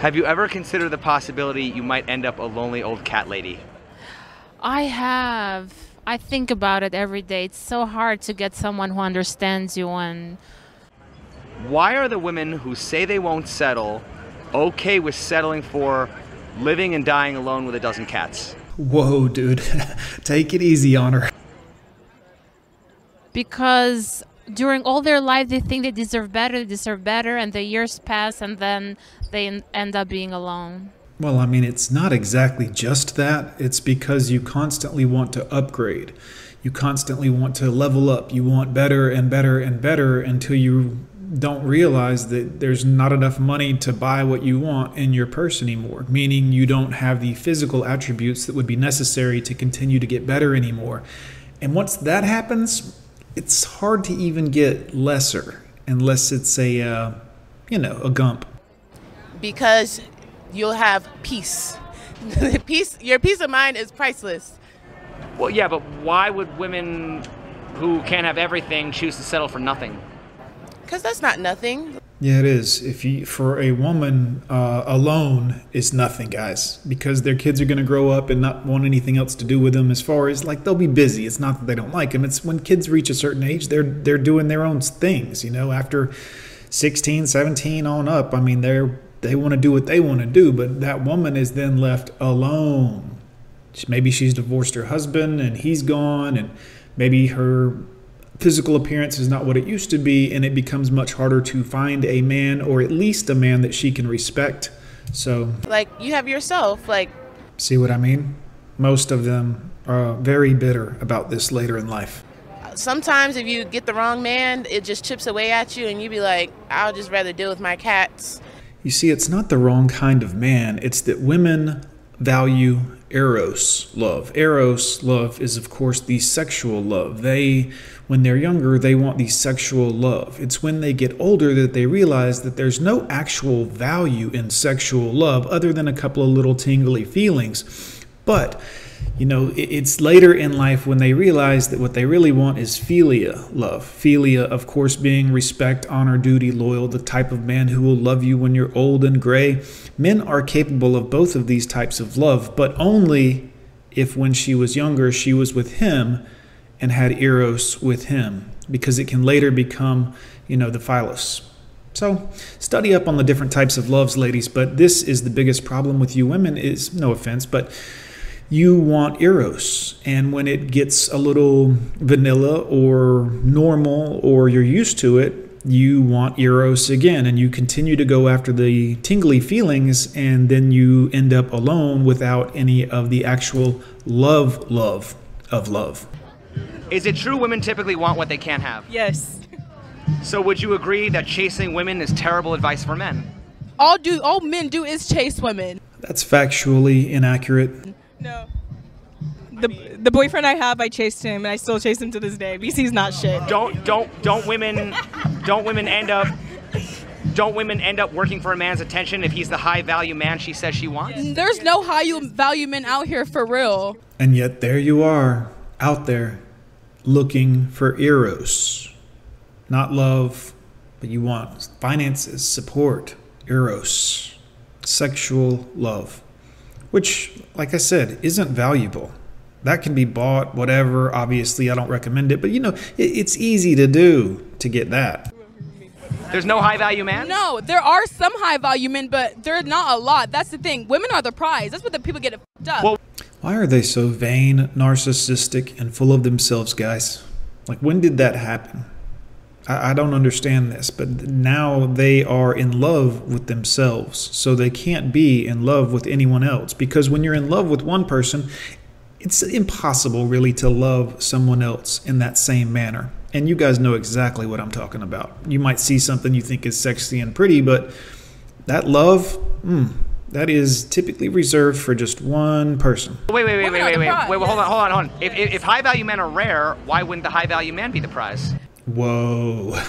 Have you ever considered the possibility you might end up a lonely old cat lady? I have. I think about it every day. It's so hard to get someone who understands you and Why are the women who say they won't settle okay with settling for living and dying alone with a dozen cats? Whoa, dude. Take it easy on her. because during all their life they think they deserve better, they deserve better and the years pass and then they end up being alone. Well, I mean, it's not exactly just that. It's because you constantly want to upgrade. You constantly want to level up. You want better and better and better until you don't realize that there's not enough money to buy what you want in your purse anymore, meaning you don't have the physical attributes that would be necessary to continue to get better anymore. And once that happens, it's hard to even get lesser unless it's a, uh, you know, a gump. because you'll have peace. peace, your peace of mind is priceless. Well, yeah, but why would women who can't have everything choose to settle for nothing? Because that's not nothing. Yeah, it is. If you for a woman uh, alone is nothing, guys, because their kids are going to grow up and not want anything else to do with them. As far as like they'll be busy. It's not that they don't like them. It's when kids reach a certain age, they're they're doing their own things. You know, after 16, 17 on up. I mean, they're they want to do what they want to do, but that woman is then left alone. Maybe she's divorced her husband and he's gone, and maybe her physical appearance is not what it used to be, and it becomes much harder to find a man or at least a man that she can respect. So, Like you have yourself. Like see what I mean? Most of them are very bitter about this later in life. sometimes if you get the wrong man, it just chips away at you, and you'd be like, I'll just rather deal with my cats. You see, it's not the wrong kind of man. It's that women value eros love. Eros love is, of course, the sexual love. They, when they're younger, they want the sexual love. It's when they get older that they realize that there's no actual value in sexual love other than a couple of little tingly feelings. But you know, it's later in life when they realize that what they really want is philia love. Philia, of course, being respect, honor, duty, loyal, the type of man who will love you when you're old and gray. Men are capable of both of these types of love, but only if when she was younger, she was with him and had eros with him, because it can later become, you know, the philos. So study up on the different types of loves, ladies. But this is the biggest problem with you women is no offense, but you want eros and when it gets a little vanilla or normal or you're used to it you want eros again and you continue to go after the tingly feelings and then you end up alone without any of the actual love love of love Is it true women typically want what they can't have? Yes. So would you agree that chasing women is terrible advice for men? All do all men do is chase women. that's factually inaccurate No. The the boyfriend I have, I chased him, and I still chase him to this day. BC's not shit. Don't don't don't women don't women end up don't women end up working for a man's attention if he's the high value man she says she wants? There's no high value men out here for real. And yet there you are, out there, looking for eros. Not love, but you want finances, support, eros, sexual love. Which, like I said, isn't valuable. That can be bought, whatever. Obviously, I don't recommend it, but you know, it, it's easy to do to get that. There's no high value man? No, there are some high value men, but they're not a lot. That's the thing. Women are the prize. That's what the people get it fucked up. Well- Why are they so vain, narcissistic, and full of themselves, guys? Like, when did that happen? I, I don't understand this, but now they are in love with themselves, so they can't be in love with anyone else. Because when you're in love with one person, it's impossible really to love someone else in that same manner. And you guys know exactly what I'm talking about. You might see something you think is sexy and pretty, but that love, mm, that is typically reserved for just one person. Wait, wait, wait, Women wait, wait, wait, wait, wait, hold on, hold on, hold on. If, if, if high value men are rare, why wouldn't the high value man be the prize? Whoa.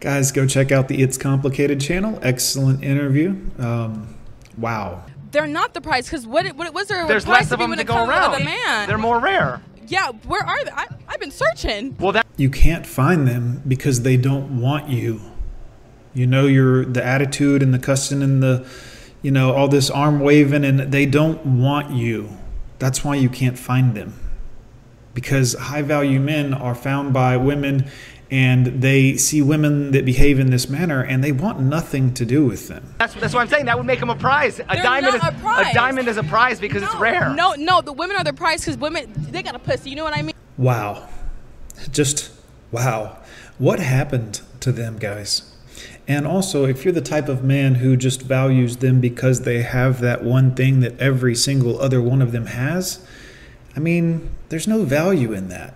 Guys, go check out the It's Complicated channel. Excellent interview. Um, wow. they're not the prize because what what was there? a There's prize less of them when to go around. with A man. They're more rare. yeah, where are they? I, I've been searching. Well, that You can't find them because they don't want you. You know your the attitude and the cussing and the you know, all this arm waving, and they don't want you. That's why you can't find them. Because high value men are found by women and they see women that behave in this manner and they want nothing to do with them. That's, that's what I'm saying. That would make them a prize. A They're diamond not is a prize. a diamond is a prize because it's rare. No, no, the women are the prize because women they got a pussy. You know what I mean? Wow. Just wow. What happened to them, guys? And also, if you're the type of man who just values them because they have that one thing that every single other one of them has, I mean, there's no value in that.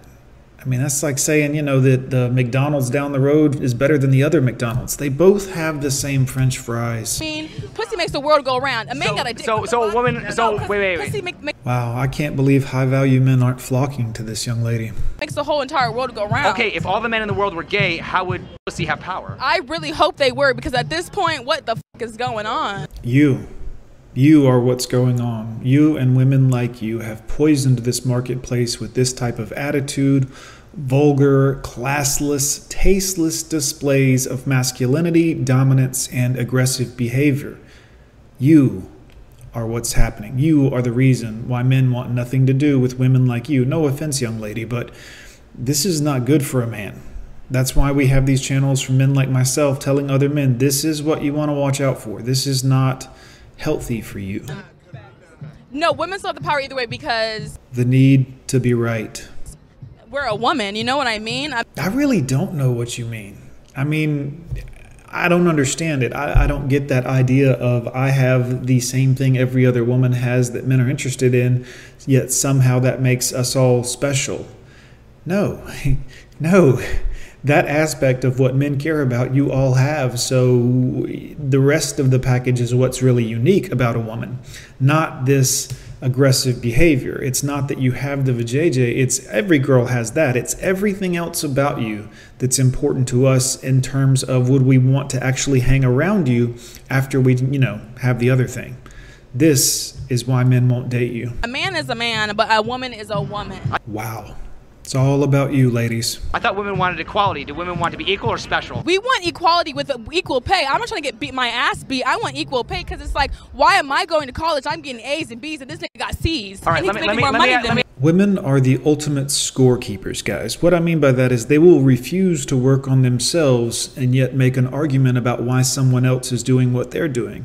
I mean, that's like saying, you know, that the McDonald's down the road is better than the other McDonald's. They both have the same French fries. I mean, pussy makes the world go round. A man So- got a dick. so- so a woman- so, pussy- wait, wait, wait. Pussy make, make, Wow, I can't believe high value men aren't flocking to this young lady. makes the whole entire world go round. Okay, if all the men in the world were gay, how would pussy have power? I really hope they were because at this point, what the fuck is going on? You, you are what's going on. You and women like you have poisoned this marketplace with this type of attitude, vulgar, classless, tasteless displays of masculinity, dominance, and aggressive behavior. You are what's happening. You are the reason why men want nothing to do with women like you. No offense, young lady, but this is not good for a man. That's why we have these channels for men like myself telling other men this is what you want to watch out for. This is not healthy for you. No, women still have the power either way because The need to be right. we're a woman. You know what I mean? I, I really don't know what you mean. I mean, I don't understand it. I, I don't get that idea of I have the same thing every other woman has that men are interested in, yet somehow that makes us all special. No, no. That aspect of what men care about, you all have. So the rest of the package is what's really unique about a woman, not this aggressive behavior. It's not that you have the vajayjay. It's every girl has that. It's everything else about you that's important to us in terms of would we want to actually hang around you after we, you know, have the other thing. This is why men won't date you. a man is a man, but a woman is a woman. Wow. It's all about you, ladies. I thought women wanted equality. Do women want to be equal or special? We want equality with equal pay. I'm not trying to get beat my ass beat. I want equal pay because it's like, why am I going to college? I'm getting A's and B's, and this nigga got C's. All right, and he's let me making let me more let me, money let me me. Women are the ultimate scorekeepers, guys. What I mean by that is they will refuse to work on themselves and yet make an argument about why someone else is doing what they're doing.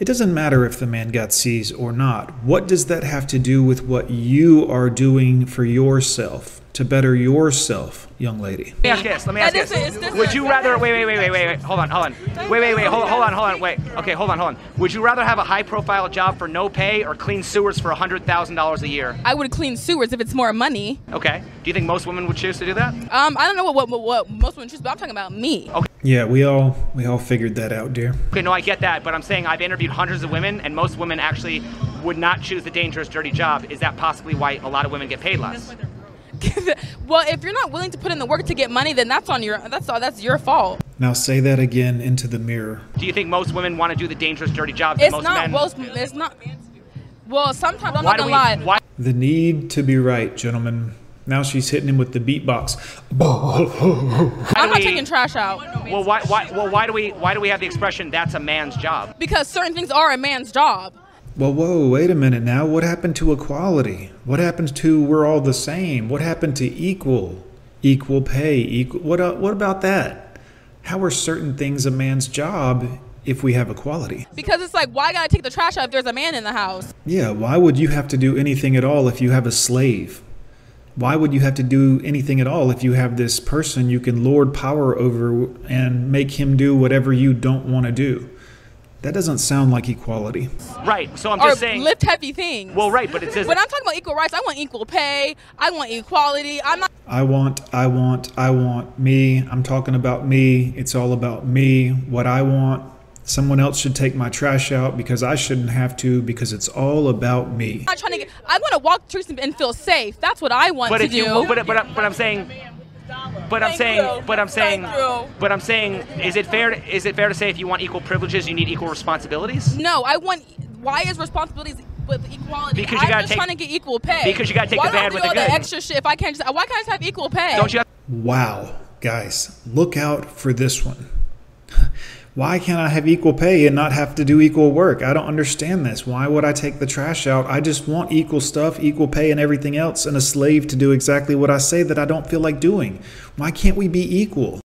It doesn't matter if the man got C's or not. What does that have to do with what you are doing for yourself to better yourself, young lady? Let me ask this. Let me ask this this. is- this Would you rather? Wait, wait, wait, wait, wait, wait. Hold on, hold on. Wait, wait, wait. Hold, hold on, hold on. Wait. Okay, hold on, hold on. Would you rather have a high-profile job for no pay or clean sewers for hundred thousand dollars a year? I would clean sewers if it's more money. Okay. Do you think most women would choose to do that? Um, I don't know what, what, what most women choose, but I'm talking about me. Okay. Yeah, we all we all figured that out, dear. Okay, no, I get that, but I'm saying I've interviewed hundreds of women, and most women actually would not choose the dangerous, dirty job. Is that possibly why a lot of women get paid less? Well, if you're not willing to put in the work to get money, then that's on your that's all that's your fault. Now say that again into the mirror. Do you think most women want to do the dangerous, dirty jobs? that It's most not men? most. It's not. Well, sometimes I'm why not gonna we? lie. Why? The need to be right, gentlemen. Now she's hitting him with the beatbox. I'm not we- taking trash out Well, why? Why? Well, why do we? Why do we have the expression "that's a man's job"? because certain things are a man's job. Well, whoa, wait a minute now. What happened to equality? What happened to we're all the same? What happened to equal? Equal pay? Equal what uh, what about that? How are certain things a man's job if we have equality? Because it's like, why gotta take the trash out if there's a man in the house? Yeah, why would you have to do anything at all if you have a slave? Why would you have to do anything at all if you have this person you can lord power over and make him do whatever you don't want to do? That doesn't sound like equality. Right. So I'm Or just saying. lift heavy things. Well, right, but it says. when I'm talking about equal rights, I want equal pay. I want equality. I'm not. I want, I want, I want me. I'm talking about me. It's all about me, what I want. Someone else should take my trash out because I shouldn't have to because it's all about me. I'm not trying to get. I want to walk through some and feel safe. That's what I want but to if you, do. but, but, but I'm saying, but I'm saying, you. but I'm saying, Thank but I'm saying, is it fair? To, is it fair to say if you want equal privileges, you need equal responsibilities? no, I want. Why is responsibilities with equality? Because you I'm gotta just take- trying to get equal pay. because you gotta take why the bad do I with do the all good. extra shit if I can't just? Why can't I just have equal pay? Don't you? Have, Wow, guys, look out for this one. Why can't I have equal pay and not have to do equal work? I don't understand this. Why would I take the trash out? I just want equal stuff, equal pay, and everything else, and a slave to do exactly what I say that I don't feel like doing. Why can't we be equal?